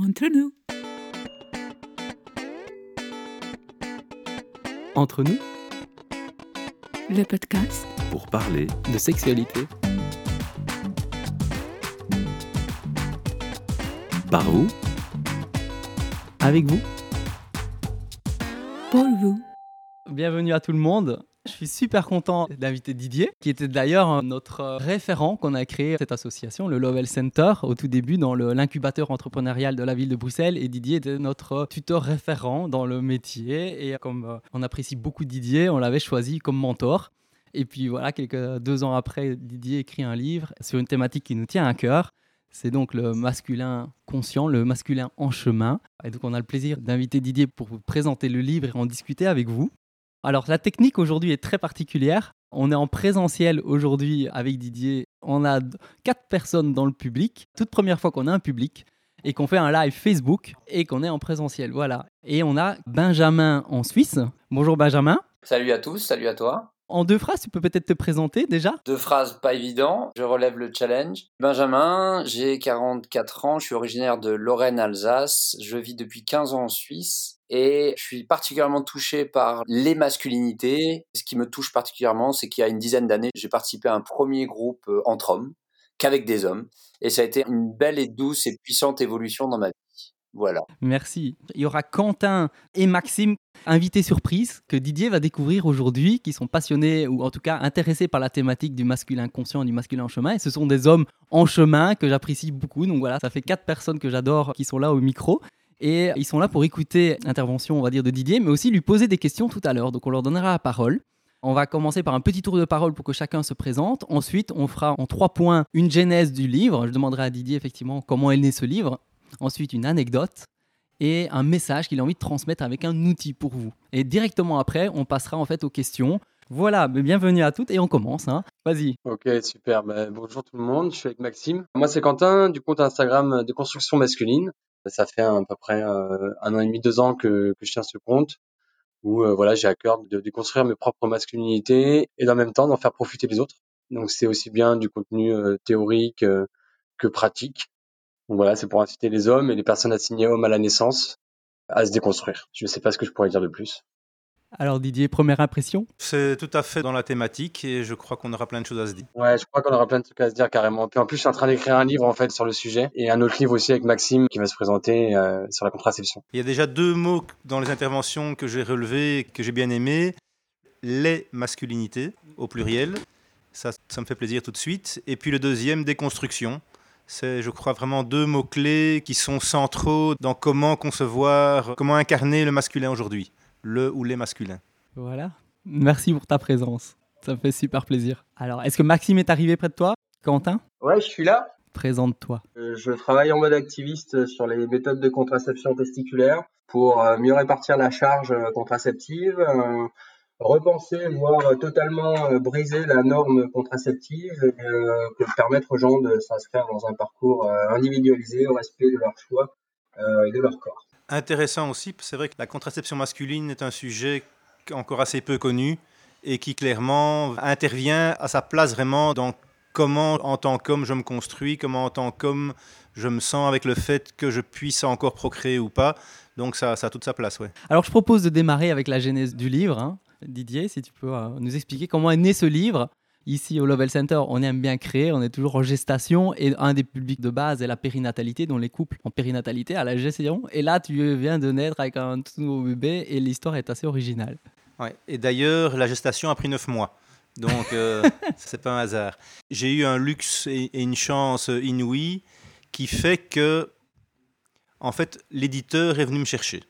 Entre nous. Entre nous, Le podcast pour parler de sexualité. Par vous, avec vous. pour vous. Bienvenue à tout le monde. Je suis super content d'inviter Didier, qui était d'ailleurs notre référent qu'on a créé cette association, le Lovell Center, au tout début dans l'incubateur entrepreneurial de la ville de Bruxelles. Et Didier était notre tuteur référent dans le métier. Et comme euh, on apprécie beaucoup Didier, on l'avait choisi comme mentor. Et puis voilà, quelques deux ans après, Didier écrit un livre sur une thématique qui nous tient à cœur. C'est donc le masculin conscient, le masculin en chemin. Et donc on a le plaisir d'inviter Didier pour vous présenter le livre et en discuter avec vous. Alors la technique aujourd'hui est très particulière. On est en présentiel aujourd'hui avec Didier. On a quatre personnes dans le public. Toute première fois qu'on a un public et qu'on fait un live Facebook et qu'on est en présentiel. Voilà. Et on a Benjamin en Suisse. Bonjour Benjamin. Salut à tous, salut à toi. En deux phrases, tu peux peut-être te présenter déjà Deux phrases pas évident, je relève le challenge. Benjamin, j'ai 44 ans, je suis originaire de Lorraine-Alsace, je vis depuis 15 ans en Suisse et je suis particulièrement touché par les masculinités. Ce qui me touche particulièrement, c'est qu'il y a une dizaine d'années, j'ai participé à un premier groupe euh, entre hommes qu'avec des hommes et ça a été une belle et douce et puissante évolution dans ma vie. Voilà. Merci. Il y aura Quentin et Maxime, invités surprise, que Didier va découvrir aujourd'hui, qui sont passionnés ou en tout cas intéressés par la thématique du masculin conscient et du masculin en chemin. Et ce sont des hommes en chemin que j'apprécie beaucoup. Donc voilà, ça fait quatre personnes que j'adore qui sont là au micro. Et ils sont là pour écouter l'intervention, on va dire, de Didier, mais aussi lui poser des questions tout à l'heure. Donc on leur donnera la parole. On va commencer par un petit tour de parole pour que chacun se présente. Ensuite, on fera en trois points une genèse du livre. Je demanderai à Didier effectivement comment est né ce livre. Ensuite, une anecdote et un message qu'il a envie de transmettre avec un outil pour vous. Et directement après, on passera en fait aux questions. Voilà, bienvenue à toutes et on commence. hein. Vas-y. Ok, super. Ben, bonjour tout le monde, je suis avec Maxime. Moi, c'est Quentin du compte Instagram de construction masculine. Ça fait à peu près euh, un an et demi, deux ans que, je tiens ce compte où euh, voilà, j'ai à cœur de, de construire mes propres masculinités et en même temps d'en faire profiter les autres. Donc, c'est aussi bien du contenu euh, théorique que pratique. Donc voilà, c'est pour inciter les hommes et les personnes assignées hommes à la naissance à se déconstruire. Je ne sais pas ce que je pourrais dire de plus. Alors Didier, première impression? C'est tout à fait dans la thématique et je crois qu'on aura plein de choses à se dire. Ouais, je crois qu'on aura plein de trucs à se dire carrément. Puis en plus, je suis en train d'écrire un livre en fait sur le sujet et un autre livre aussi avec Maxime qui va se présenter euh, sur la contraception. Il y a déjà deux mots dans les interventions que j'ai relevés, que j'ai bien aimés. Les masculinités, au pluriel. Ça, ça me fait plaisir tout de suite. Et puis le deuxième, déconstruction. C'est, je crois, vraiment deux mots-clés qui sont centraux dans comment concevoir, comment incarner le masculin aujourd'hui. Le ou les masculins. Voilà. Merci pour ta présence. Ça me fait super plaisir. Alors, est-ce que Maxime est arrivé près de toi? Quentin? Ouais, je suis là. Présente-toi. Euh, Je travaille en mode activiste sur les méthodes de contraception testiculaire pour euh, mieux répartir la charge euh, contraceptive, euh, repenser, voire euh, totalement euh, briser la norme contraceptive et euh, pour permettre aux gens de s'inscrire dans un parcours euh, individualisé au respect de leur choix euh, et de leur corps. Intéressant aussi, c'est vrai que la contraception masculine est un sujet encore assez peu connu et qui clairement intervient à sa place vraiment dans comment en tant qu'homme je me construis, comment en tant qu'homme je me sens avec le fait que je puisse encore procréer ou pas. Donc ça, ça a toute sa place, ouais. Alors, je propose de démarrer avec la genèse du livre. hein. Didier, si tu peux euh, nous expliquer comment est né ce livre. Ici, au Lovell Center, on aime bien créer, on est toujours en gestation et un des publics de base est la périnatalité, dont les couples en périnatalité à la gestation. Et là, tu viens de naître avec un tout nouveau bébé et l'histoire est assez originale. Ouais. Et d'ailleurs, la gestation a pris neuf mois. Donc, euh, c'est pas un hasard. J'ai eu un luxe et et une chance inouïe qui fait que, en fait, l'éditeur est venu me chercher.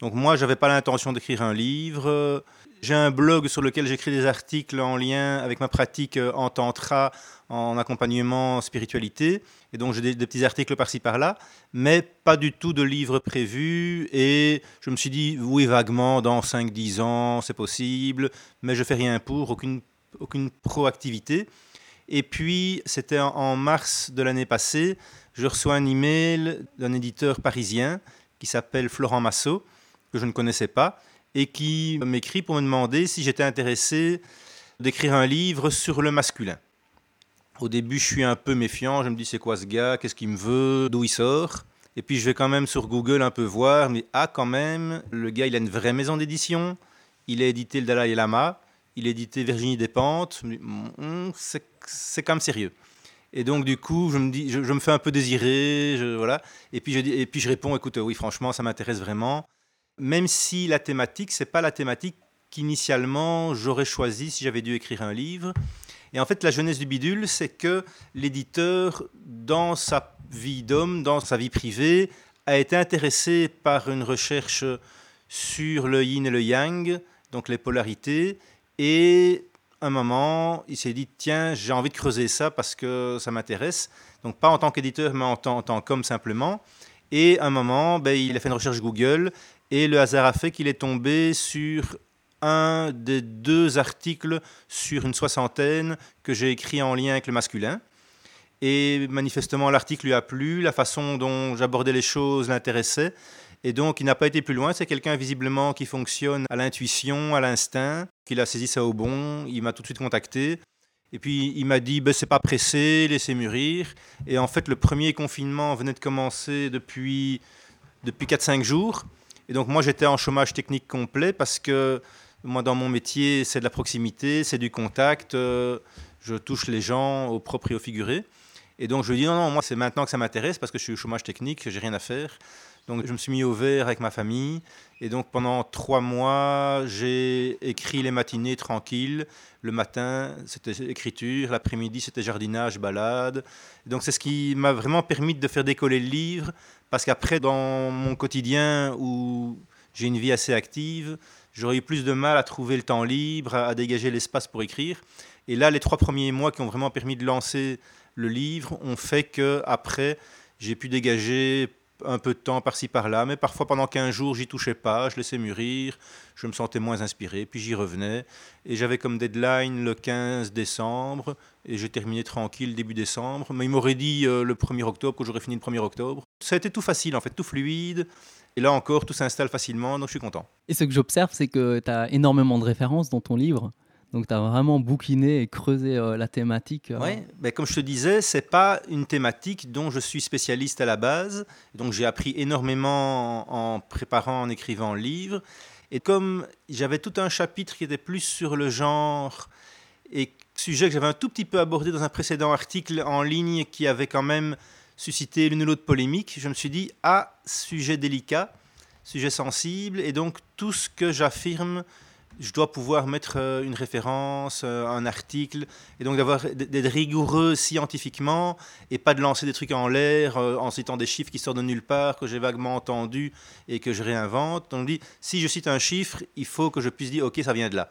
Donc, moi, j'avais pas l'intention d'écrire un livre. J'ai un blog sur lequel j'écris des articles en lien avec ma pratique euh, en tantra, en accompagnement spiritualité. Et donc, j'ai des, petits articles par-ci par-là, mais pas du tout de livre prévu. Et je me suis dit, oui, vaguement, dans 5-10 ans, c'est possible, mais je fais rien pour, aucune, aucune proactivité. Et puis, c'était en mars de l'année passée, je reçois un email d'un éditeur parisien qui s'appelle Florent Massot, que je ne connaissais pas, et qui m'écrit pour me demander si j'étais intéressé d'écrire un livre sur le masculin. Au début, je suis un peu méfiant, je me dis c'est quoi ce gars, qu'est-ce qu'il me veut, d'où il sort? Et puis je vais quand même sur Google un peu voir, mais ah quand même, le gars il a une vraie maison d'édition, il a édité le Dalai Lama, il a édité Virginie Despentes, hmm, c'est quand même sérieux. Et donc du coup, je me dis, je, me fais un peu désirer, je, voilà. Et puis je dis, et puis je réponds, écoute, oui, franchement, ça m'intéresse vraiment. Même si la thématique, c'est pas la thématique qu'initialement j'aurais choisi si j'avais dû écrire un livre. Et en fait, la jeunesse du bidule, c'est que l'éditeur, dans sa vie d'homme, dans sa vie privée, a été intéressé par une recherche sur le yin et le yang, donc les polarités, et un moment, il s'est dit tiens, j'ai envie de creuser ça parce que ça m'intéresse. Donc pas en tant qu'éditeur, mais en tant, qu'homme simplement. Et un moment, ben, il a fait une recherche Google et le hasard a fait qu'il est tombé sur un des deux articles sur une soixantaine que j'ai écrit en lien avec le masculin. Et manifestement, l'article lui a plu, la façon dont j'abordais les choses l'intéressait. Et donc, il n'a pas été plus loin. C'est quelqu'un visiblement qui fonctionne à l'intuition, à l'instinct, qu'il a saisi ça au bon. Il m'a tout de suite contacté. Et puis, il m'a dit, ben, c'est pas pressé, laissez mûrir. Et en fait, le premier confinement venait de commencer depuis, depuis 4-5 jours. Et donc, moi, j'étais en chômage technique complet parce que moi, dans mon métier, c'est de la proximité, c'est du contact. Euh, je touche les gens au propre et au figuré. Et donc, je lui dis, non, non, moi, c'est maintenant que ça m'intéresse parce que je suis au chômage technique, j'ai rien à faire. Donc je me suis mis au vert avec ma famille. Et donc pendant trois mois, j'ai écrit les matinées tranquilles. Le matin, c'était écriture. L'après-midi, c'était jardinage, balade. donc c'est ce qui m'a vraiment permis de faire décoller le livre. Parce qu'après, dans mon quotidien où j'ai une vie assez active, j'aurais eu plus de mal à trouver le temps libre, à dégager l'espace pour écrire. Et là, les trois premiers mois qui ont vraiment permis de lancer le livre ont fait que après, j'ai pu dégager un peu de temps par-ci par-là, mais parfois pendant 15 jours, j'y touchais pas, je laissais mûrir, je me sentais moins inspiré, puis j'y revenais. Et j'avais comme deadline le 15 décembre, et j'ai terminé tranquille début décembre. Mais il m'aurait dit euh, le 1er octobre que j'aurais fini le 1er octobre. Ça a été tout facile, en fait, tout fluide. Et là encore, tout s'installe facilement, donc je suis content. Et ce que j'observe, c'est que tu as énormément de références dans ton livre. Donc tu as vraiment bouquiné et creusé euh, la thématique. Euh. Oui, ben, comme je te disais, c'est pas une thématique dont je suis spécialiste à la base. Donc j'ai appris énormément en, préparant, en écrivant le livre. Et comme j'avais tout un chapitre qui était plus sur le genre et sujet que j'avais un tout petit peu abordé dans un précédent article en ligne qui avait quand même suscité l'une ou l'autre polémique, je me suis dit, ah, sujet délicat, sujet sensible, et donc tout ce que j'affirme je dois pouvoir mettre euh, une référence, euh, un article, et donc d'être rigoureux scientifiquement et pas de lancer des trucs en l'air euh, en citant des chiffres qui sortent de nulle part, que j'ai vaguement entendus et que je réinvente. Donc, si je cite un chiffre, il faut que je puisse dire, ok, ça vient de là.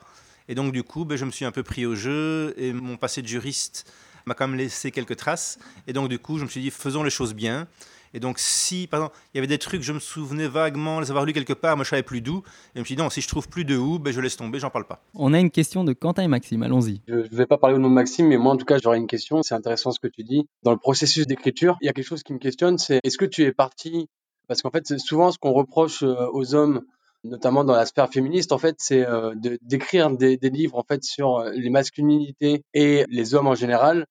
Et donc, du coup, ben, je me suis un peu pris au jeu et mon passé de juriste m'a quand même laissé quelques traces. Et donc, du coup, je me suis dit, faisons les choses bien. Et donc, si, par exemple, il y avait des trucs, je me souvenais vaguement les avoir lus quelque part, moi je savais plus d'où. Et je me suis dit, non, si je trouve plus de où, ben, je laisse tomber, j'en parle pas. On a une question de Quentin et Maxime, allons-y. Je ne vais pas parler au nom de Maxime, mais moi en tout cas, j'aurais une question. C'est intéressant ce que tu dis. Dans le processus d'écriture, il y a quelque chose qui me questionne c'est est-ce que tu es parti? Parce qu'en fait, c'est souvent ce qu'on reproche euh, aux hommes notamment dans la sphère féministe, en fait, c'est euh, d'écrire des, des, livres en fait sur euh, les masculinités et les hommes en général,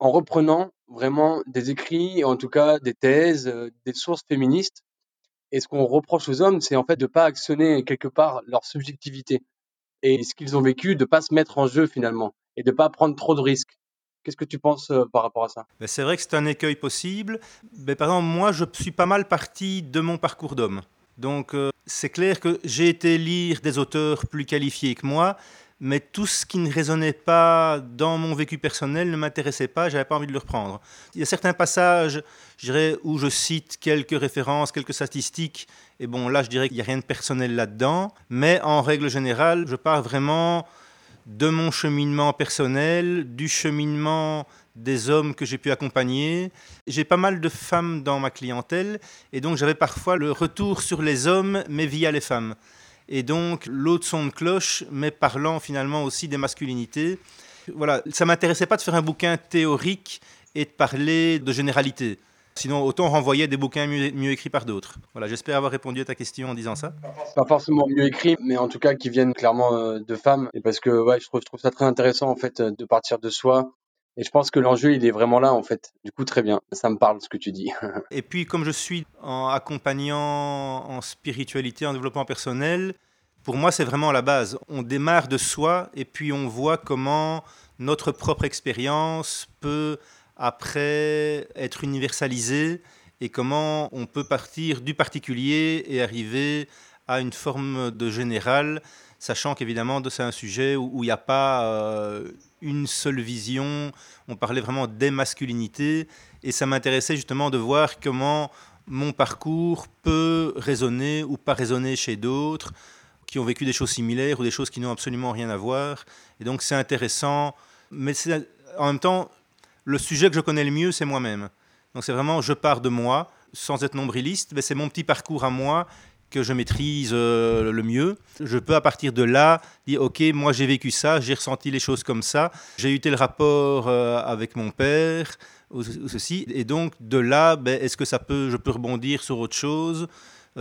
en reprenant vraiment des écrits, en tout cas des thèses, euh, des sources féministes. Et ce qu'on reproche aux hommes, c'est en fait de pas actionner quelque part leur subjectivité et ce qu'ils ont vécu, de pas se mettre en jeu finalement et de pas prendre trop de risques. Qu'est-ce que tu penses euh, par rapport à ça? Ben, C'est vrai que c'est un écueil possible. Mais par exemple, moi, je suis pas mal parti de mon parcours d'homme. Donc, euh, c'est clair que j'ai été lire des auteurs plus qualifiés que moi, mais tout ce qui ne résonnait pas dans mon vécu personnel ne m'intéressait pas, j'avais pas envie de le reprendre. Il y a certains passages, je dirais, où je cite quelques références, quelques statistiques, et bon, là, je dirais qu'il n'y a rien de personnel là-dedans, mais en règle générale, je pars vraiment de mon cheminement personnel, du cheminement des hommes que j'ai pu accompagner. J'ai pas mal de femmes dans ma clientèle, et donc j'avais parfois le retour sur les hommes, mais via les femmes et donc l'autre son de cloche, mais parlant finalement aussi des masculinités. Voilà, ça m'intéressait pas de faire un bouquin théorique et de parler de généralité. Sinon, autant renvoyer des bouquins mieux, écrits par d'autres. Voilà, j'espère avoir répondu à ta question en disant ça. Pas forcément mieux écrits, mais en tout cas qui viennent clairement euh, de femmes. Et parce que ouais, je trouve, je trouve ça très intéressant en fait de partir de soi Et je pense que l'enjeu, il est vraiment là, en fait. Du coup, très bien. Ça me parle, ce que tu dis. Et puis, comme je suis en accompagnant en spiritualité, en développement personnel, pour moi, c'est vraiment la base. On démarre de soi et puis on voit comment notre propre expérience peut après être universalisée et comment on peut partir du particulier et arriver à une forme de général, sachant qu'évidemment, c'est un sujet où il n'y a pas euh, une seule vision. On parlait vraiment des masculinités et ça m'intéressait justement de voir comment mon parcours peut résonner ou pas résonner chez d'autres qui ont vécu des choses similaires ou des choses qui n'ont absolument rien à voir. Et donc c'est intéressant, mais en même temps, le sujet que je connais le mieux, c'est moi-même. Donc c'est vraiment, je pars de moi, sans être nombriliste, mais c'est mon petit parcours à moi que je maîtrise euh, le mieux. Je peux à partir de là dire, ok, moi j'ai vécu ça, j'ai ressenti les choses comme ça, j'ai eu tel rapport euh, avec mon père, ou, ceci, et donc de là, ben, est-ce que ça peut, je peux rebondir sur autre chose?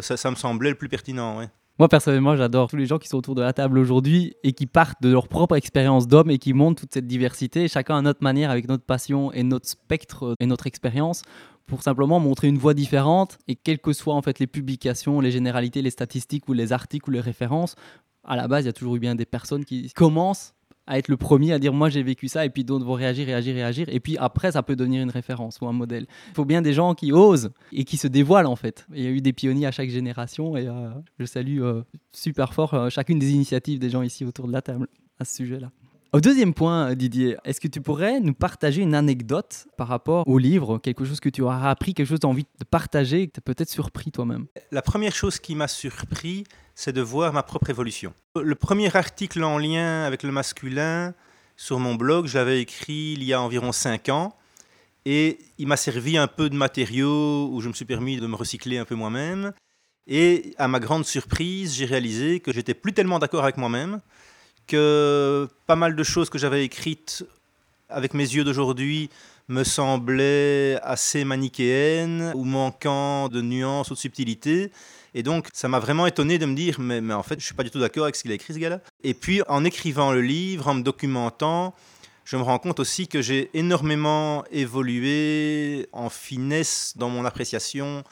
Ça, ça me semblait le plus pertinent. Moi, personnellement, j'adore tous les gens qui sont autour de la table aujourd'hui et qui partent de leur propre expérience d'homme et qui montrent toute cette diversité, chacun à notre manière, avec notre passion et notre spectre et notre expérience, pour simplement montrer une voie différente. Et quelles que soient en fait les publications, les généralités, les statistiques ou les articles ou les références, à la base, il y a toujours eu bien des personnes qui commencent à être le premier à dire moi j'ai vécu ça et puis d'autres vont réagir, réagir, réagir et puis après ça peut devenir une référence ou un modèle. Il faut bien des gens qui osent et qui se dévoilent en fait. Il y a eu des pionniers à chaque génération et euh, je salue euh, super fort euh, chacune des initiatives des gens ici autour de la table à ce sujet-là. Au deuxième point, Didier, est-ce que tu pourrais nous partager une anecdote par rapport au livre, quelque chose que tu auras appris, quelque chose que tu as envie de partager, que tu as peut-être surpris toi-même? La première chose qui m'a surpris, c'est de voir ma propre évolution. Le premier article en lien avec le masculin sur mon blog, je l'avais écrit il y a environ 5 ans. Et il m'a servi un peu de matériaux où je me suis permis de me recycler un peu moi-même. Et à ma grande surprise, j'ai réalisé que j'étais plus tellement d'accord avec moi-même, que pas mal de choses que j'avais écrites avec mes yeux d'aujourd'hui me semblaient assez manichéennes ou manquant de nuances ou de subtilité. Et donc, ça m'a vraiment étonné de me dire, mais, en fait, je suis pas du tout d'accord avec ce qu'il a écrit, ce gars-là. Et puis, en écrivant le livre, en me documentant, je me rends compte aussi que j'ai énormément évolué en finesse dans mon appréciation.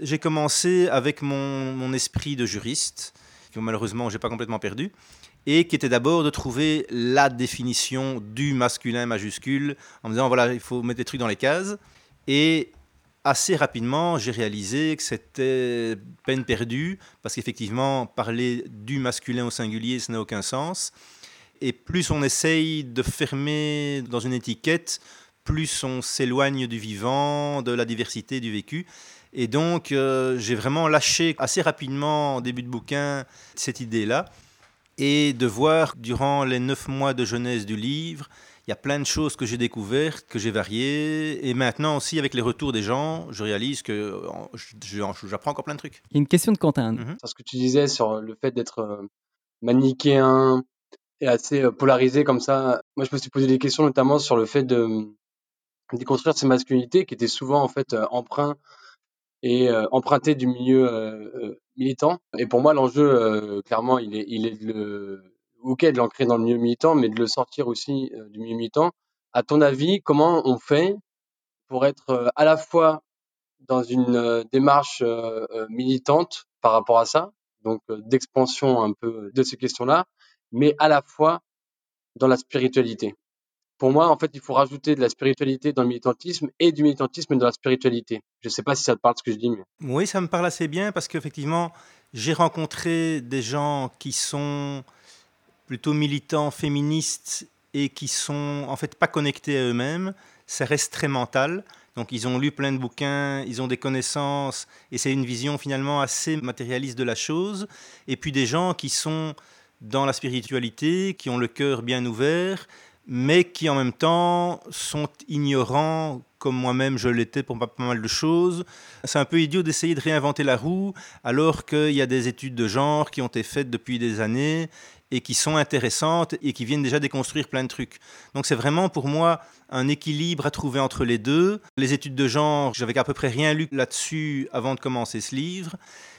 J'ai commencé avec mon, mon esprit de juriste, que malheureusement, j'ai pas complètement perdu et qui était d'abord de trouver la définition du masculin majuscule en me disant voilà, il faut mettre des trucs dans les cases. Et assez rapidement, j'ai réalisé que c'était peine perdue, parce qu'effectivement, parler du masculin au singulier, ça n'a aucun sens. Et plus on essaye de fermer dans une étiquette, plus on s'éloigne du vivant, de la diversité du vécu. Et donc, euh, j'ai vraiment lâché assez rapidement, en début de bouquin, cette idée-là. Et de voir, durant les neuf mois de jeunesse du livre, il y a plein de choses que j'ai découvertes, que j'ai variées. Et maintenant aussi, avec les retours des gens, je réalise que j'apprends encore plein de trucs. Il y a une question de Quentin. Mm Ce que tu disais sur le fait d'être euh, manichéen et assez euh, polarisé comme ça, moi je me suis posé des questions notamment sur le fait de déconstruire ces masculinités qui étaient souvent en fait euh, emprunts et empruntés du milieu militant. Et pour moi, l'enjeu, clairement, il est, il est de ok de l'ancrer dans le milieu militant, mais de le sortir aussi euh, du milieu militant. À ton avis, comment on fait pour être euh, à la fois dans une euh, démarche militante par rapport à ça, donc d'expansion un peu de ces questions-là, mais à la fois dans la spiritualité? Pour moi, en fait, il faut rajouter de la spiritualité dans le militantisme et du militantisme dans la spiritualité. Je ne sais pas si ça te parle ce que je dis, mais... Oui, ça me parle assez bien parce qu'effectivement, j'ai rencontré des gens qui sont plutôt militants, féministes et qui sont en fait pas connectés à eux-mêmes. Ça reste très mental. Donc ils ont lu plein de bouquins, ils ont des connaissances et c'est une vision finalement assez matérialiste de la chose. Et puis des gens qui sont dans la spiritualité, qui ont le cœur bien ouvert, mais qui en même temps sont ignorants, comme moi-même je l'étais pour pas mal de choses. C'est un peu idiot d'essayer de réinventer la roue alors qu'il y a des études de genre qui ont été faites depuis des années et qui sont intéressantes et qui viennent déjà déconstruire plein de trucs. Donc c'est vraiment pour moi un équilibre à trouver entre les deux. Les études de genre, j'avais à peu près rien lu là-dessus avant de commencer ce livre.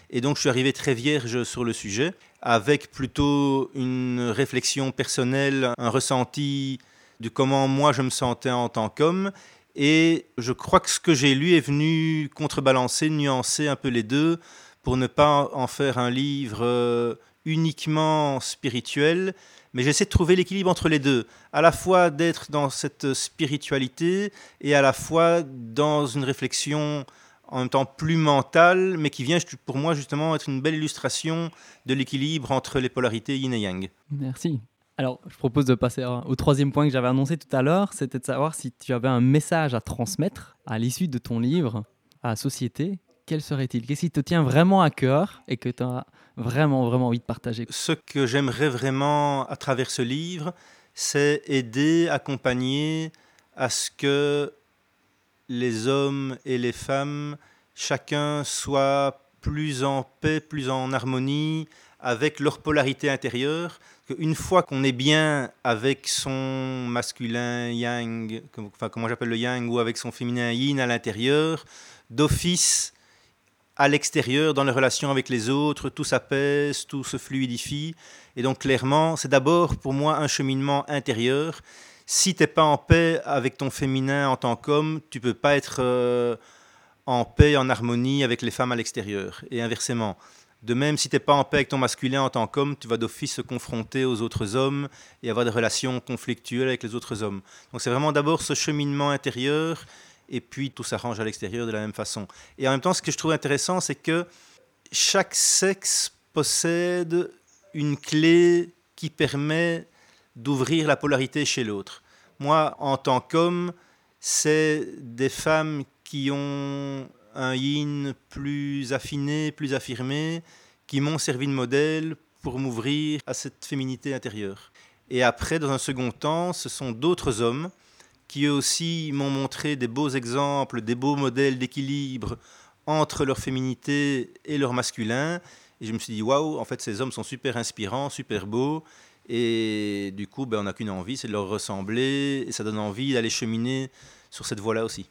Et donc je suis arrivé très vierge sur le sujet, avec plutôt une réflexion personnelle, un ressenti de comment moi je me sentais en tant qu'homme. Et je crois que ce que j'ai lu est venu contrebalancer, nuancer un peu les deux, pour ne pas en faire un livre euh, uniquement spirituel, mais j'essaie de trouver l'équilibre entre les deux, à la fois d'être dans cette spiritualité et à la fois dans une réflexion en même temps plus mentale, mais qui vient pour moi justement être une belle illustration de l'équilibre entre les polarités yin et yang. Merci. Alors, je propose de passer au troisième point que j'avais annoncé tout à l'heure, c'était de savoir si tu avais un message à transmettre à l'issue de ton livre à la société. Quel serait-il? Qu'est-ce qui te tient vraiment à cœur et que tu as vraiment, vraiment envie de partager? Ce que j'aimerais vraiment à travers ce livre, c'est aider, accompagner à ce que les hommes et les femmes, chacun soit plus en paix, plus en harmonie avec leur polarité intérieure. Une fois qu'on est bien avec son masculin yang, enfin comment j'appelle le yang, ou avec son féminin yin à l'intérieur, d'office, à l'extérieur, dans les relations avec les autres, tout s'apaise, tout se fluidifie. Et donc clairement, c'est d'abord pour moi un cheminement intérieur. Si tu n'es pas en paix avec ton féminin en tant qu'homme, tu peux pas être euh, en paix, en harmonie avec les femmes à l'extérieur. Et inversement. De même, si tu n'es pas en paix avec ton masculin en tant qu'homme, tu vas d'office se confronter aux autres hommes et avoir des relations conflictuelles avec les autres hommes. Donc c'est vraiment d'abord ce cheminement intérieur et puis tout s'arrange à l'extérieur de la même façon. Et en même temps, ce que je trouve intéressant, c'est que chaque sexe possède une clé qui permet d'ouvrir la polarité chez l'autre. Moi, en tant qu'homme, c'est des femmes qui ont un yin plus affiné, plus affirmé, qui m'ont servi de modèle pour m'ouvrir à cette féminité intérieure. Et après, dans un second temps, ce sont d'autres hommes qui eux aussi m'ont montré des beaux exemples, des beaux modèles d'équilibre entre leur féminité et leur masculin. Et je me suis dit, waouh, en fait, ces hommes sont super inspirants, super beaux. Et du coup, ben, on n'a qu'une envie, c'est de leur ressembler. Et ça donne envie d'aller cheminer sur cette voie-là aussi.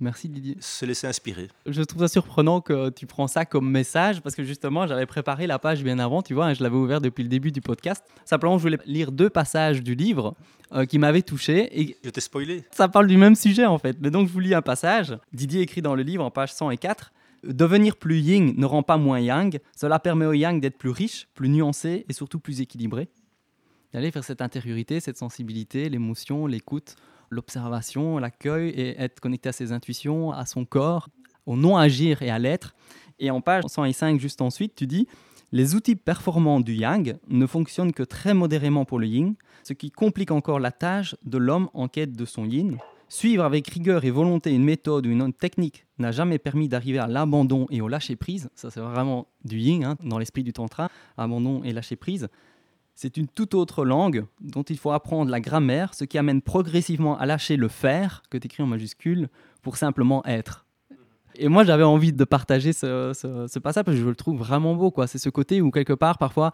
Merci Didier. Se laisser inspirer. Je trouve ça surprenant que tu prends ça comme message parce que justement, j'avais préparé la page bien avant, tu vois, et je l'avais ouvert depuis le début du podcast. Simplement, je voulais lire deux passages du livre euh, qui m'avaient touché. Et je t'ai spoilé. Ça parle du même sujet en fait. Mais donc, je vous lis un passage. Didier écrit dans le livre en page 104. Devenir plus yin ne rend pas moins yang. Cela permet au yang d'être plus riche, plus nuancé et surtout plus équilibré. D'aller faire cette intériorité, cette sensibilité, l'émotion, l'écoute, l'observation, l'accueil et être connecté à ses intuitions, à son corps, au non-agir et à l'être. Et en page 105, juste ensuite, tu dis Les outils performants du yang ne fonctionnent que très modérément pour le yin, ce qui complique encore la tâche de l'homme en quête de son yin. Suivre avec rigueur et volonté une méthode ou une technique n'a jamais permis d'arriver à l'abandon et au lâcher-prise. Ça, c'est vraiment du yin hein, dans l'esprit du tantra, abandon et lâcher-prise. C'est une toute autre langue dont il faut apprendre la grammaire, ce qui amène progressivement à lâcher le faire, que tu écris en majuscule, pour simplement être. Et moi, j'avais envie de partager ce, passage parce que je le trouve vraiment beau. C'est ce côté où, quelque part, parfois,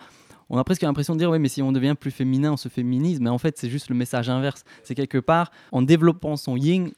on a presque l'impression de dire, oui, mais si on devient plus féminin, on se féminise. Mais en fait, c'est juste le message inverse. C'est quelque part, en développant son yin,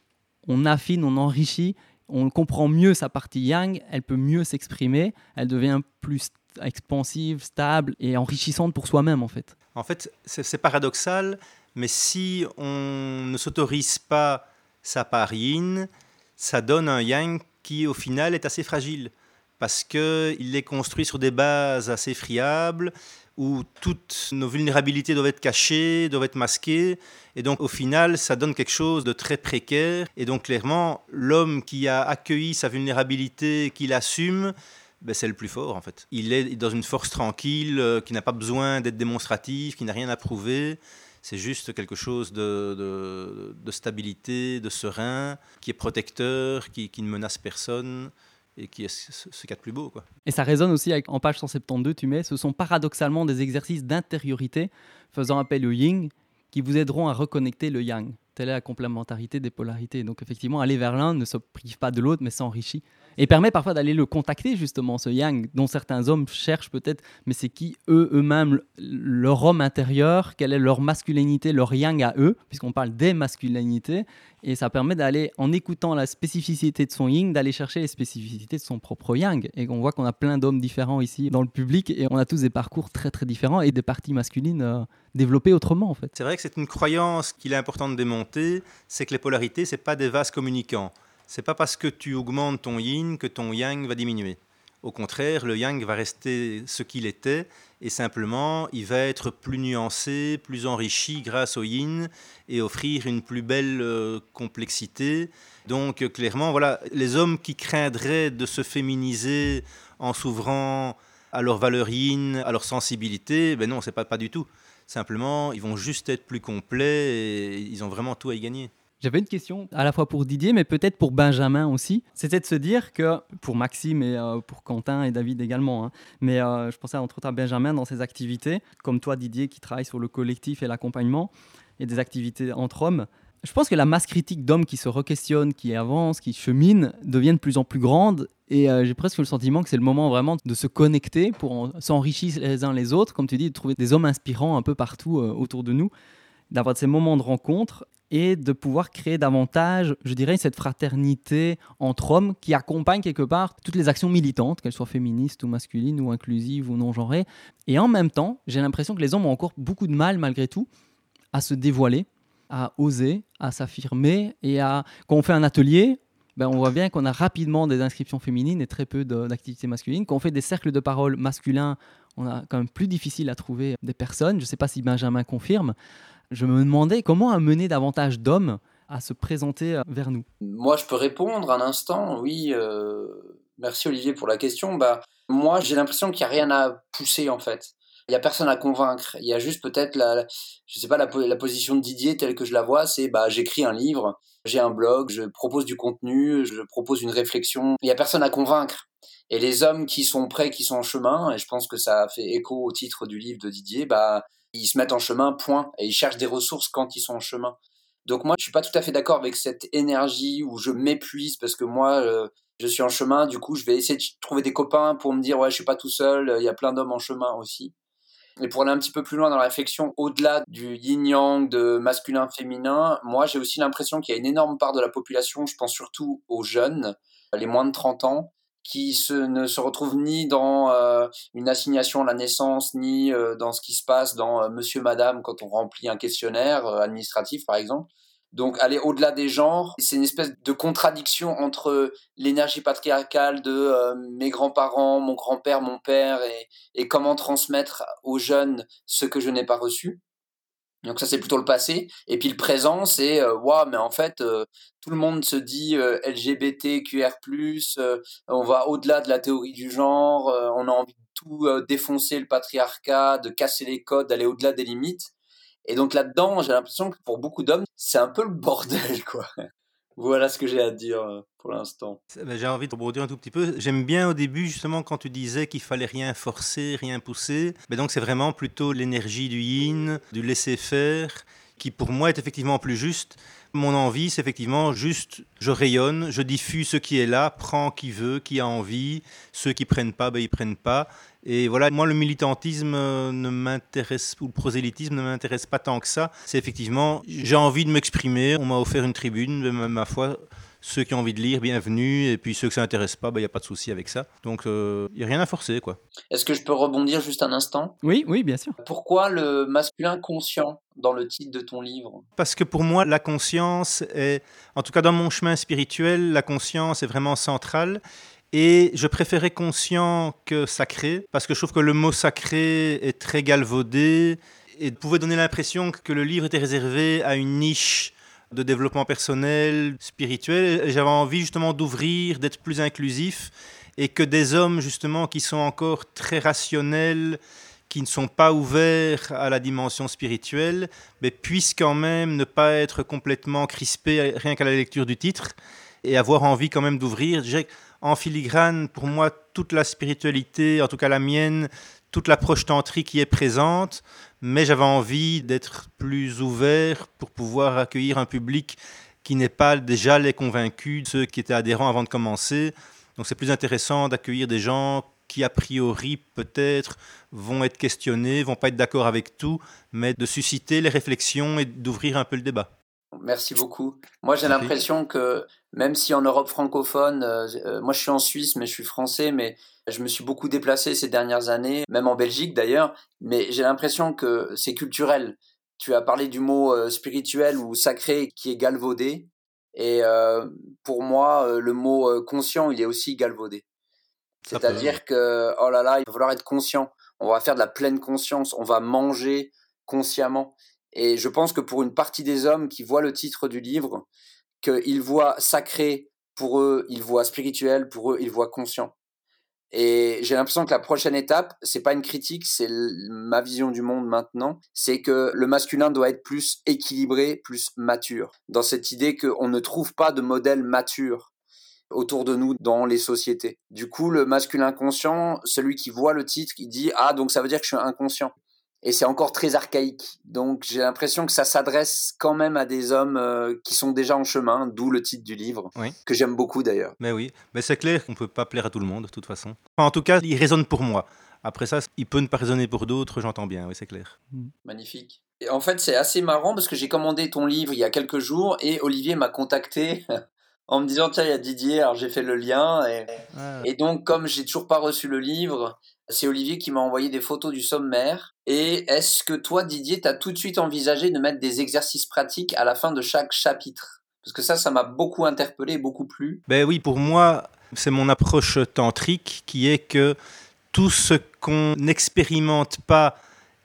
on affine, on enrichit, on comprend mieux sa partie yang, elle peut mieux s'exprimer, elle devient plus expansive, stable et enrichissante pour soi-même en fait. En fait, c'est paradoxal, mais si on ne s'autorise pas sa part yin, ça donne un yang qui au final est assez fragile parce qu'il est construit sur des bases assez friables où toutes nos vulnérabilités doivent être cachées, doivent être masquées. Et donc au final, ça donne quelque chose de très précaire. Et donc clairement, l'homme qui a accueilli sa vulnérabilité, qui l'assume, ben, c'est le plus fort en fait. Il est dans une force tranquille, euh, qui n'a pas besoin d'être démonstratif, qui n'a rien à prouver. C'est juste quelque chose de, de, stabilité, de serein, qui est protecteur, qui, ne menace personne et qui est ce, qu'il y a de plus beau. Quoi. Et ça résonne aussi en page 172, tu mets, ce sont paradoxalement des exercices d'intériorité faisant appel au yin qui vous aideront à reconnecter le yang. Telle est la complémentarité des polarités. Donc effectivement, aller vers l'un ne se prive pas de l'autre, mais s'enrichit Et permet parfois d'aller le contacter, justement, ce yang, dont certains hommes cherchent peut-être, mais c'est qui eux, eux-mêmes, leur homme intérieur, quelle est leur masculinité, leur yang à eux, puisqu'on parle des masculinités. Et ça permet d'aller, en écoutant la spécificité de son yin, d'aller chercher les spécificités de son propre yang. Et on voit qu'on a plein d'hommes différents ici dans le public, et on a tous des parcours très très différents et des parties masculines euh, développées autrement, en fait. C'est vrai que c'est une croyance qu'il est important de démonter, c'est que les polarités, c'est pas des vases communicants c'est pas parce que tu augmentes ton yin que ton yang va diminuer. Au contraire, le yang va rester ce qu'il était et simplement il va être plus nuancé, plus enrichi grâce au yin et offrir une plus belle euh, complexité. Donc clairement, voilà, les hommes qui craindraient de se féminiser en s'ouvrant à leur valeur yin, à leur sensibilité, ben non, c'est pas pas du tout. Simplement, ils vont juste être plus complets et ils ont vraiment tout à y gagner. J'avais une question à la fois pour Didier, mais peut-être pour Benjamin aussi. C'était de se dire que, pour Maxime et euh, pour Quentin et David également, hein, mais euh, je pensais entre autres à Benjamin dans ses activités, comme toi Didier qui travaille sur le collectif et l'accompagnement, et des activités entre hommes. Je pense que la masse critique d'hommes qui se requestionnent, qui avancent, qui cheminent, devient de plus en plus grande. Et euh, j'ai presque le sentiment que c'est le moment vraiment de se connecter pour s'enrichir les uns les autres, comme tu dis, de trouver des hommes inspirants un peu partout autour de nous, d'avoir ces moments de rencontre et de pouvoir créer davantage, je dirais, cette fraternité entre hommes qui accompagne quelque part toutes les actions militantes, qu'elles soient féministes ou masculines ou inclusives ou non genrées. Et en même temps, j'ai l'impression que les hommes ont encore beaucoup de mal, malgré tout, à se dévoiler, à oser, à s'affirmer. Et quand on fait un atelier, ben on voit bien qu'on a rapidement des inscriptions féminines et très peu d'activités masculines. Quand on fait des cercles de parole masculins, on a quand même plus difficile à trouver des personnes. Je ne sais pas si Benjamin confirme je me demandais comment amener davantage d'hommes à se présenter euh, vers nous. Moi, je peux répondre un instant. Oui, euh, merci Olivier pour la question. Bah, moi, j'ai l'impression qu'il n'y a rien à pousser en fait. Il n'y a personne à convaincre. Il y a juste peut-être la, je sais pas, la, position de Didier telle que je la vois, c'est bah j'écris un livre, j'ai un blog, je propose du contenu, je propose une réflexion. Il n'y a personne à convaincre. Et les hommes qui sont prêts, qui sont en chemin, et je pense que ça fait écho au titre du livre de Didier, bah ils se mettent en chemin, point, et ils cherchent des ressources quand ils sont en chemin. Donc moi, je suis pas tout à fait d'accord avec cette énergie où je m'épuise parce que moi, euh, je suis en chemin. Du coup, je vais essayer de trouver des copains pour me dire ouais, je suis pas tout seul. Il y a plein d'hommes en chemin aussi. Et pour aller un petit peu plus loin dans la réflexion, au-delà du yin-yang, de masculin-féminin, moi j'ai aussi l'impression qu'il y a une énorme part de la population, je pense surtout aux jeunes, les moins de 30 ans, qui se, ne se retrouve ni dans euh, une assignation à la naissance, ni euh, dans ce qui se passe dans euh, Monsieur, Madame quand on remplit un questionnaire administratif, par exemple. Donc aller au-delà des genres, c'est une espèce de contradiction entre l'énergie patriarcale de mes grands-parents, mon grand-père, mon père, et, et comment transmettre aux jeunes ce que je n'ai pas reçu. Donc ça c'est plutôt le passé. Et puis le présent c'est euh, waouh mais en fait euh, tout le monde se dit euh, LGBTQR+, euh, on va au-delà de la théorie du genre, on a envie de tout défoncer le patriarcat, de casser les codes, d'aller au-delà des limites. Et donc là-dedans, j'ai l'impression que pour beaucoup d'hommes, c'est un peu le bordel quoi. Voilà ce que j'ai à dire euh, pour l'instant. Ben, j'ai envie de rebondir un tout petit peu. J'aime bien au début, justement, quand tu disais qu'il fallait rien forcer, rien pousser. Mais donc, c'est vraiment plutôt l'énergie du yin, du laisser-faire, qui pour moi est effectivement plus juste. Mon envie, c'est effectivement juste, je rayonne, je diffuse ce qui est là, prends qui veut, qui a envie. Ceux qui prennent pas, ben, ils prennent pas. Et voilà, moi, le militantisme euh, ne m'intéresse, ou le prosélytisme ne m'intéresse pas tant que ça. C'est effectivement, j'ai envie de m'exprimer, on m'a offert une tribune, mais ma foi, ceux qui ont envie de lire, bienvenue, et puis ceux que ça n'intéresse pas, il bah, n'y a pas de souci avec ça. Donc, il euh, n'y a rien à forcer, quoi. Est-ce que je peux rebondir juste un instant? Oui, oui, bien sûr. Pourquoi le masculin conscient dans le titre de ton livre? Parce que pour moi, la conscience est, en tout cas dans mon chemin spirituel, la conscience est vraiment centrale. Et je préférais conscient que sacré, parce que je trouve que le mot sacré est très galvaudé et pouvait donner l'impression que le livre était réservé à une niche de développement personnel, spirituel. J'avais envie justement d'ouvrir, d'être plus inclusif et que des hommes justement qui sont encore très rationnels, qui ne sont pas ouverts à la dimension spirituelle, mais puissent quand même ne pas être complètement crispés rien qu'à la lecture du titre et avoir envie quand même d'ouvrir en filigrane, pour moi, toute la spiritualité, en tout cas la mienne, toute l'approche tantrique y est présente, mais j'avais envie d'être plus ouvert pour pouvoir accueillir un public qui n'est pas déjà les convaincus, ceux qui étaient adhérents avant de commencer. Donc c'est plus intéressant d'accueillir des gens qui a priori peut-être vont être questionnés, vont pas être d'accord avec tout, mais de susciter les réflexions et d'ouvrir un peu le débat. Merci beaucoup. Moi, j'ai l'impression que même si en Europe francophone, euh, euh, moi je suis en Suisse, mais je suis français, mais je me suis beaucoup déplacé ces dernières années, même en Belgique d'ailleurs, mais j'ai l'impression que c'est culturel. Tu as parlé du mot euh, spirituel ou sacré qui est galvaudé, et pour moi, le mot conscient, il est aussi galvaudé. C'est-à-dire que, oh là là, il va falloir être conscient. On va faire de la pleine conscience. On va manger consciemment. Et je pense que pour une partie des hommes qui voient le titre du livre, qu'ils voient sacré pour eux, ils voient spirituel pour eux, ils voient conscient. Et j'ai l'impression que la prochaine étape, c'est pas une critique, c'est ma vision du monde maintenant, c'est que le masculin doit être plus équilibré, plus mature. Dans cette idée qu'on ne trouve pas de modèle mature autour de nous dans les sociétés. Du coup, le masculin conscient, celui qui voit le titre, il dit ah donc ça veut dire que je suis inconscient et c'est encore très archaïque. Donc j'ai l'impression que ça s'adresse quand même à des hommes euh, qui sont déjà en chemin, d'où le titre du livre, que j'aime beaucoup d'ailleurs. Mais oui, mais c'est clair qu'on ne peut pas plaire à tout le monde de toute façon. en tout cas, il résonne pour moi. Après ça, il peut ne pas résonner pour d'autres, j'entends bien, oui, c'est clair. Mm. Magnifique. Et en fait, c'est assez marrant parce que j'ai commandé ton livre il y a quelques jours et Olivier m'a contacté en me disant tiens, il y a Didier, alors j'ai fait le lien. Et, ah. et donc, comme j'ai toujours pas reçu le livre, c'est Olivier qui m'a envoyé des photos du sommaire. Et est-ce que toi, Didier, tu as tout de suite envisagé de mettre des exercices pratiques à la fin de chaque chapitre? Parce que ça, ça m'a beaucoup interpellé, beaucoup plu. Ben oui, pour moi, c'est mon approche tantrique qui est que tout ce qu'on n'expérimente pas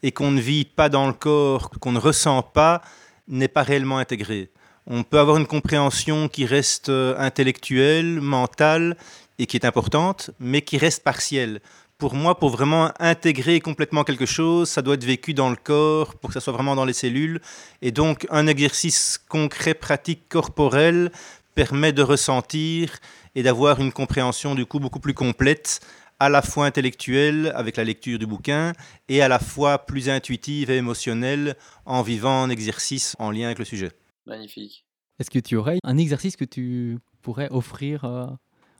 et qu'on ne vit pas dans le corps, qu'on ne ressent pas, n'est pas réellement intégré. On peut avoir une compréhension qui reste euh, intellectuelle, mentale et qui est importante, mais qui reste partielle pour moi, pour vraiment intégrer complètement quelque chose, ça doit être vécu dans le corps, pour que ça soit vraiment dans les cellules. Et donc, un exercice concret, pratique, corporel permet de ressentir et d'avoir une compréhension du coup beaucoup plus complète, à la fois intellectuelle avec la lecture du bouquin et à la fois plus intuitive et émotionnelle en vivant un exercice en lien avec le sujet. Magnifique. Est-ce que tu aurais un exercice que tu pourrais offrir euh,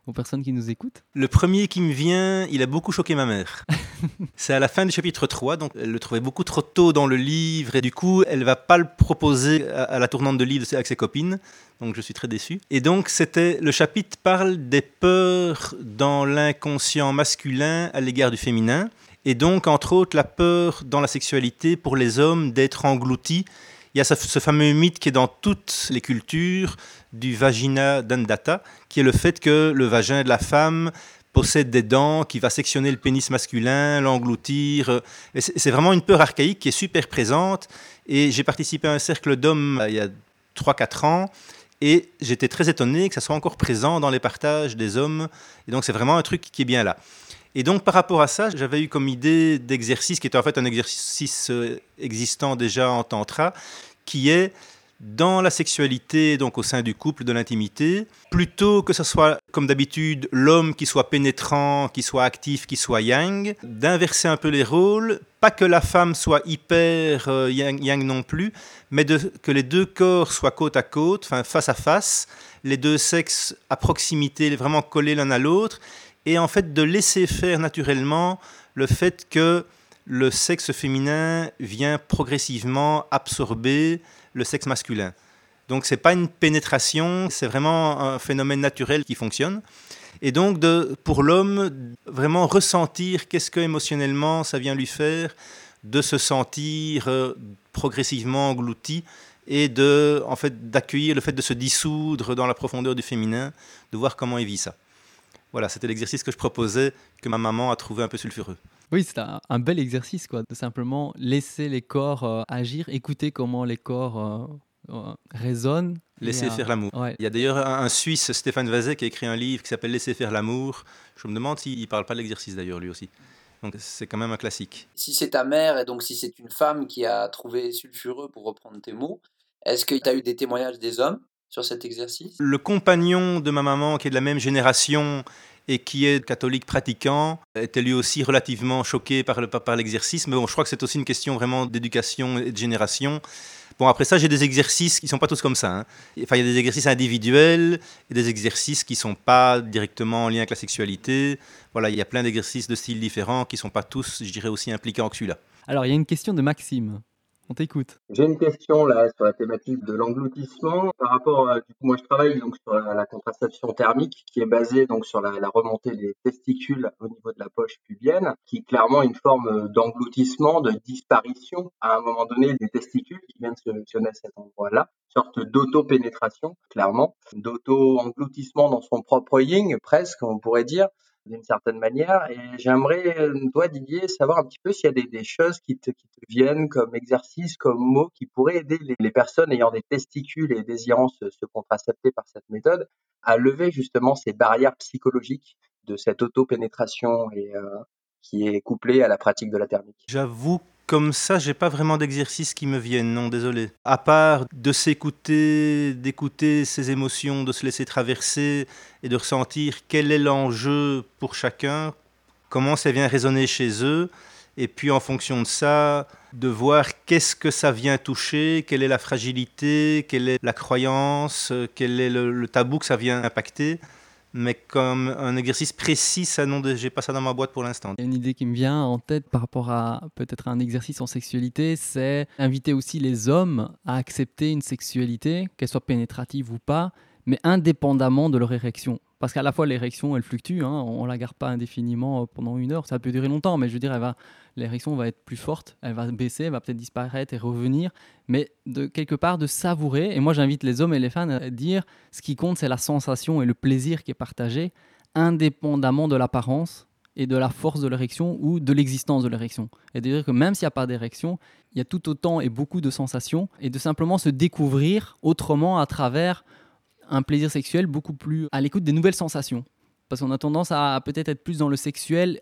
aux personnes qui nous écoutent? Le premier qui me vient, il a beaucoup choqué ma mère. c'est à la fin du chapitre 3, donc elle le trouvait beaucoup trop tôt dans le livre et du coup elle va pas le proposer à, la tournante de livre avec ses copines. Donc je suis très déçu. Et donc c'était le chapitre parle des peurs dans l'inconscient masculin à l'égard du féminin. Et donc, entre autres, la peur dans la sexualité pour les hommes d'être engloutis il y a ce, fameux mythe qui est dans toutes les cultures du vagina dandata, qui est le fait que le vagin de la femme possède des dents, qui va sectionner le pénis masculin, l'engloutir. C'est vraiment une peur archaïque qui est super présente. Et j'ai participé à un cercle d'hommes euh, il y a 3-4 ans. Et j'étais très étonné que ça soit encore présent dans les partages des hommes. Et donc c'est vraiment un truc qui est bien là. Et donc par rapport à ça, j'avais eu comme idée d'exercice, qui était en fait un exercice euh, existant déjà en tantra, qui est dans la sexualité, donc au sein du couple, de l'intimité, plutôt que ce soit comme d'habitude l'homme qui soit pénétrant, qui soit actif, qui soit yang, d'inverser un peu les rôles, pas que la femme soit hyper euh, yang, non plus, mais que les deux corps soient côte à côte, enfin face à face, les deux sexes à proximité, vraiment collés l'un à l'autre, et en fait de laisser faire naturellement le fait que le sexe féminin vient progressivement absorber le sexe masculin. Donc ce n'est pas une pénétration, c'est vraiment un phénomène naturel qui fonctionne. Et donc de, pour l'homme, vraiment ressentir qu'est-ce que émotionnellement ça vient lui faire, de se sentir euh, progressivement englouti et de, en fait, d'accueillir le fait de se dissoudre dans la profondeur du féminin, de voir comment il vit ça. Voilà, c'était l'exercice que je proposais, que ma maman a trouvé un peu sulfureux. Oui, c'est un, bel exercice, quoi, de simplement laisser les corps euh, agir, écouter comment les corps euh, euh, résonnent. Laisser faire l'amour. Il y a d'ailleurs un, Suisse, Stéphane Vazet, qui a écrit un livre qui s'appelle Laisser faire l'amour. Je me demande s'il ne parle pas de l'exercice d'ailleurs, lui aussi. Donc c'est quand même un classique. Si c'est ta mère et donc si c'est une femme qui a trouvé sulfureux, pour reprendre tes mots, est-ce que tu as eu des témoignages des hommes sur cet exercice? Le compagnon de ma maman, qui est de la même génération et qui est catholique pratiquant, était lui aussi relativement choqué par, le, par l'exercice. Mais bon, je crois que c'est aussi une question vraiment d'éducation et de génération. Bon, après ça, j'ai des exercices qui ne sont pas tous comme ça. Hein. Enfin, il y a des exercices individuels et des exercices qui ne sont pas directement en lien avec la sexualité. Voilà, il y a plein d'exercices de styles différents qui ne sont pas tous, je dirais, aussi impliquants que celui-là. Alors, il y a une question de Maxime. On t'écoute. J'ai une question là sur la thématique de l'engloutissement. Par rapport à, du coup, moi je travaille donc sur la, contraception thermique qui est basée donc sur la, remontée des testicules au niveau de la poche pubienne, qui est clairement une forme d'engloutissement, de disparition. À un moment donné des testicules qui viennent se solutionner à cet endroit-là, sorte d'auto-pénétration clairement, d'auto-engloutissement dans son propre yin presque on pourrait dire d'une certaine manière. Et j'aimerais, euh, toi Didier, savoir un petit peu s'il y a des, choses qui te, viennent comme exercice, comme mots qui pourraient aider les, personnes ayant des testicules et désirant se, contracepter par cette méthode à lever justement ces barrières psychologiques de cette auto-pénétration euh, qui est couplée à la pratique de la thermique. J'avoue comme ça, j'ai pas vraiment d'exercice qui me viennent, non, désolé. À part de s'écouter, d'écouter ses émotions, de se laisser traverser et de ressentir quel est l'enjeu pour chacun, comment ça vient résonner chez eux, et puis en fonction de ça, de voir qu'est-ce que ça vient toucher, quelle est la fragilité, quelle est la croyance, quel est le, le tabou que ça vient impacter mais comme un exercice précis, ça non, j'ai pas ça dans ma boîte pour l'instant. Une idée qui me vient en tête par rapport à peut-être un exercice en sexualité, c'est inviter aussi les hommes à accepter une sexualité, qu'elle soit pénétrative ou pas, mais indépendamment de leur érection. Parce qu'à la fois, l'érection, elle fluctue, hein, on ne la garde pas indéfiniment euh, pendant une heure, ça peut durer longtemps, mais je veux dire, l'érection va être plus forte, elle va baisser, elle va peut-être disparaître et revenir, mais de quelque part de savourer, et moi j'invite les hommes et les femmes à dire, ce qui compte, c'est la sensation et le plaisir qui est partagé, indépendamment de l'apparence et de la force de l'érection ou de l'existence de l'érection. Et de dire que même s'il n'y a pas d'érection, il y a tout autant et beaucoup de sensations, et de simplement se découvrir autrement à travers un plaisir sexuel beaucoup plus à l'écoute des nouvelles sensations. Parce qu'on a tendance à peut-être être plus dans le sexuel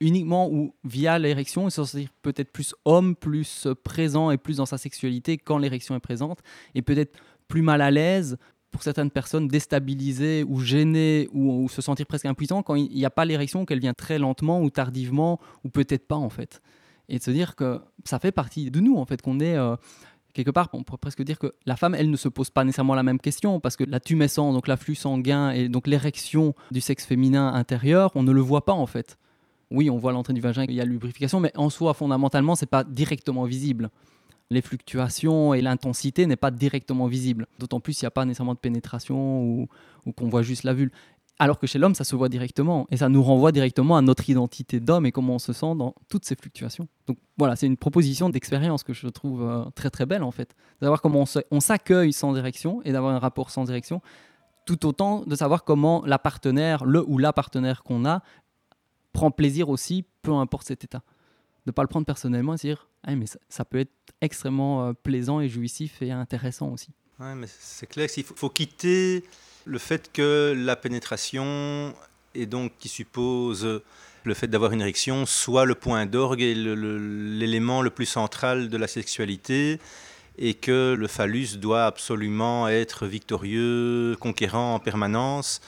uniquement ou via l'érection et se sentir peut-être plus homme, plus présent et plus dans sa sexualité quand l'érection est présente et peut-être plus mal à l'aise pour certaines personnes déstabilisées ou gênées ou, se sentir presque impuissant quand il n'y a pas l'érection, qu'elle vient très lentement ou tardivement ou peut-être pas en fait. Et de se dire que ça fait partie de nous en fait, qu'on est euh, quelque part, on pourrait presque dire que la femme, elle ne se pose pas nécessairement la même question parce que la tumescence, donc l'afflux sanguin et donc l'érection du sexe féminin intérieur, on ne le voit pas en fait. Oui, on voit l'entrée du vagin, il y a lubrification, mais en soi, fondamentalement, c'est pas directement visible. Les fluctuations et l'intensité n'est pas directement visible. D'autant plus s'il n'y a pas nécessairement de pénétration ou, ou qu'on voit juste la vulve. Alors que chez l'homme, ça se voit directement et ça nous renvoie directement à notre identité d'homme et comment on se sent dans toutes ces fluctuations. Donc voilà, c'est une proposition d'expérience que je trouve euh, très très belle en fait. D'avoir comment on s'accueille sans direction et d'avoir un rapport sans direction, tout autant de savoir comment la partenaire, le ou la partenaire qu'on a, prend plaisir aussi, peu importe cet état. De ne pas le prendre personnellement et se dire, ah, mais ça, peut être extrêmement euh, plaisant et jouissif et intéressant aussi. Ouais, mais c'est clair qu'il faut quitter le fait que la pénétration, et donc qui suppose le fait d'avoir une érection, soit le point d'orgue et l'élément le, plus central de la sexualité, et que le phallus doit absolument être victorieux, conquérant en permanence.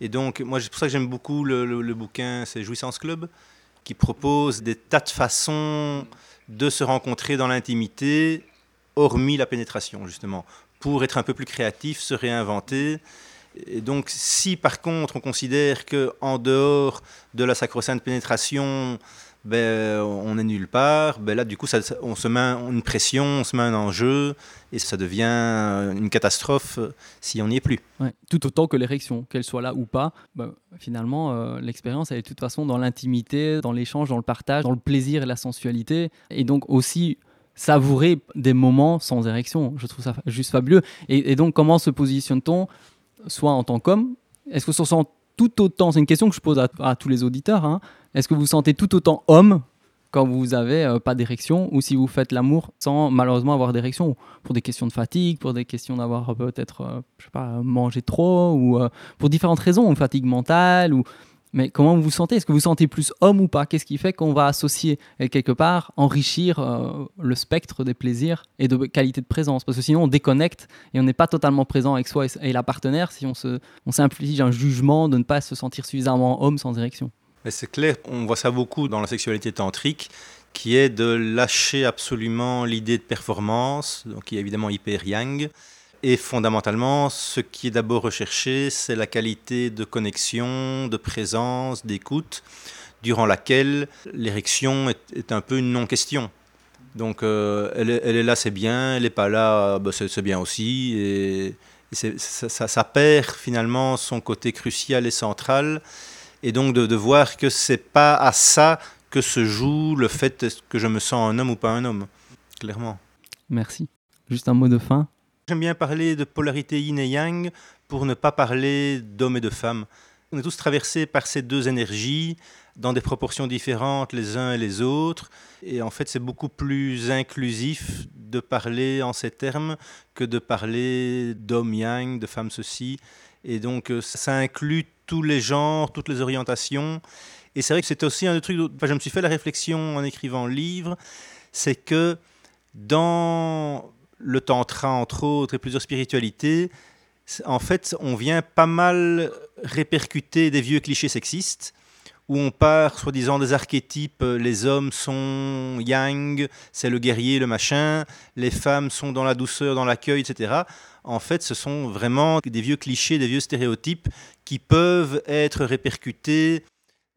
Et donc, moi, c'est pour ça que j'aime beaucoup le, le bouquin, c'est Jouissance Club, qui propose des tas de façons de se rencontrer dans l'intimité, hormis la pénétration, justement, pour être un peu plus créatif, se réinventer et donc, si par contre on considère que en dehors de la sacro-sainte pénétration, ben, on est nulle part, ben là, du coup, on se met une pression, on se met un enjeu, et ça devient une catastrophe si on n'y est plus. tout autant que l'érection, qu'elle soit là ou pas, ben, finalement, euh, l'expérience, elle est de toute façon dans l'intimité, dans l'échange, dans le partage, dans le plaisir et la sensualité, et donc aussi savourer des moments sans érection. Je trouve ça juste fabuleux. Et donc, comment se positionne-t-on? Soit en tant qu'homme Est-ce que vous se tout autant, c'est une question que je pose à, tous les auditeurs, hein. est-ce que vous vous sentez tout autant homme quand vous n'avez euh, pas d'érection ou si vous faites l'amour sans malheureusement avoir d'érection pour des questions de fatigue, pour des questions d'avoir euh, peut-être, euh, pas, mangé trop ou pour différentes raisons, une fatigue mentale ou mais comment vous vous sentez? Est-ce que vous vous sentez plus homme ou pas? Qu'est-ce qui fait qu'on va associer et quelque part enrichir euh, le spectre des plaisirs et de qualité de présence? Parce que sinon on déconnecte et on n'est pas totalement présent avec soi et, la partenaire si on se on s'inflige un jugement de ne pas se sentir suffisamment homme sans érection. C'est clair, on voit ça beaucoup dans la sexualité tantrique qui est de lâcher absolument l'idée de performance, donc qui est évidemment hyper yang. Et fondamentalement, ce qui est d'abord recherché, c'est la qualité de connexion, de présence, d'écoute, durant laquelle l'érection est, un peu une non-question. Donc euh, elle, est, là, c'est bien, elle n'est pas là, bah, c'est bien aussi. Et, ça, ça, perd finalement son côté crucial et central. Et donc de, de voir que c'est pas à ça que se joue le fait que je me sens un homme ou pas un homme, clairement. Merci. Juste un mot de fin. J'aime bien parler de polarité yin et yang pour ne pas parler d'homme et de femme. On est tous traversés par ces deux énergies dans des proportions différentes les uns et les autres. Et en fait, c'est beaucoup plus inclusif de parler en ces termes que de parler d'homme yang, de femme ceci. Et donc, euh, ça inclut tous les genres, toutes les orientations. Et c'est vrai que c'était aussi un des trucs, enfin, je me suis fait la réflexion en écrivant le livre, c'est que dans le tantra, entre autres, et plusieurs spiritualités, en fait, on vient pas mal répercuter des vieux clichés sexistes où on part, soi-disant, des archétypes. Les hommes sont yang, c'est le guerrier, le machin. Les femmes sont dans la douceur, dans l'accueil, etc. En fait, ce sont vraiment des vieux clichés, des vieux stéréotypes qui peuvent être répercutés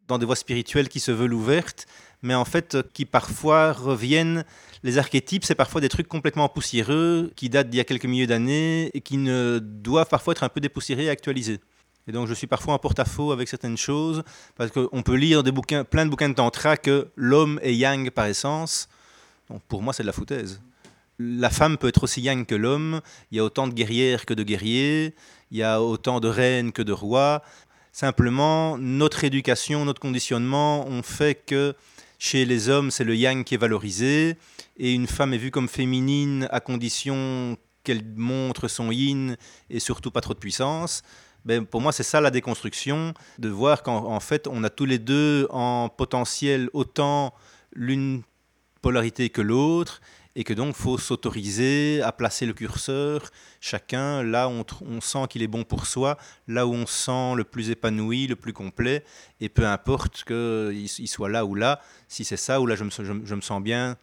dans des voies spirituelles qui se veulent ouvertes, mais en fait qui parfois reviennent. Les archétypes, c'est parfois des trucs complètement poussiéreux, qui datent d'il y a quelques milliers d'années et qui ne doivent parfois être un peu dépoussiérés et actualisés. Et donc je suis parfois en porte-à-faux avec certaines choses, parce qu'on peut lire des bouquins, plein de bouquins de tantra que l'homme est yang par essence. Donc pour moi, c'est de la foutaise. La femme peut être aussi yang que l'homme. Il y a autant de guerrières que de guerriers. Il y a autant de reines que de rois. Simplement, notre éducation, notre conditionnement ont fait que chez les hommes, c'est le yang qui est valorisé, et une femme est vue comme féminine à condition qu'elle montre son yin et surtout pas trop de puissance. Ben, pour moi, c'est ça la déconstruction, de voir qu'en fait, on a tous les deux en potentiel autant l'une polarité que l'autre, et que donc faut s'autoriser à placer le curseur, chacun là où on, sent qu'il est bon pour soi, là où on sent le plus épanoui, le plus complet, et peu importe qu'il il soit là ou là, si c'est ça ou là je me, je me sens bien.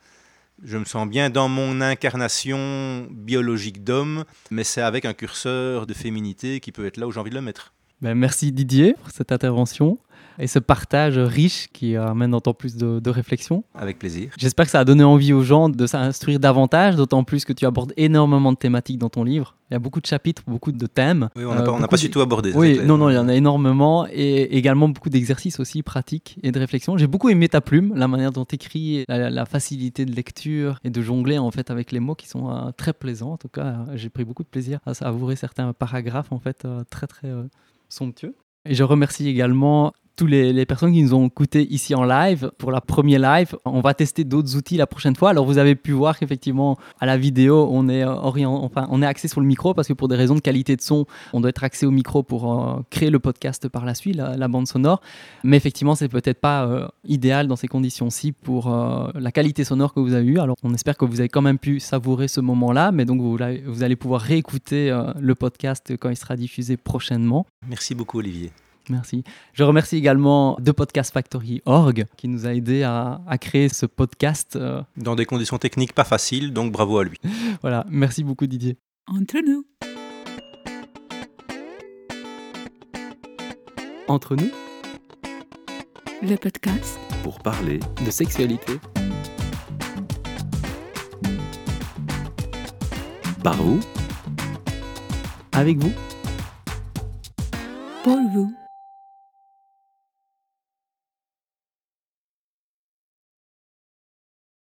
Je me sens bien dans mon incarnation biologique d'homme, mais c'est avec un curseur de féminité qui peut être là où j'ai envie de le mettre. Ben merci Didier pour cette intervention et ce partage riche qui amène d'autant plus de, de, réflexion. Avec plaisir. J'espère que ça a donné envie aux gens de s'instruire davantage, d'autant plus que tu abordes énormément de thématiques dans ton livre. Il y a beaucoup de chapitres, beaucoup de thèmes. Oui, on n'a pas, pas, du tout abordé. Oui, non, non, il y en a énormément et également beaucoup d'exercices aussi pratiques et de réflexion. J'ai beaucoup aimé ta plume, la manière dont tu écris, la, facilité de lecture et de jongler en fait avec les mots qui sont euh, très plaisants. En tout cas, j'ai pris beaucoup de plaisir à savourer certains paragraphes en fait euh, très très euh, somptueux. Et je remercie également toutes les, personnes qui nous ont écoutés ici en live pour la première live. On va tester d'autres outils la prochaine fois. Alors vous avez pu voir qu'effectivement à la vidéo on est orient, enfin on est axé sur le micro parce que pour des raisons de qualité de son, on doit être axé au micro pour euh, créer le podcast par la suite, la, bande sonore. Mais effectivement c'est peut-être pas euh, idéal dans ces conditions-ci pour euh, la qualité sonore que vous avez eue. Alors on espère que vous avez quand même pu savourer ce moment-là, mais donc vous allez pouvoir réécouter le podcast quand il sera diffusé prochainement. Merci beaucoup Olivier. Merci. Je remercie également The Podcast Factory Org qui nous a aidé à, créer ce podcast. Euh. Dans des conditions techniques pas faciles, donc bravo à lui. voilà, merci beaucoup Didier. Entre nous. Entre nous. Le podcast. Pour parler de sexualité. Par vous. Avec vous. Pour vous.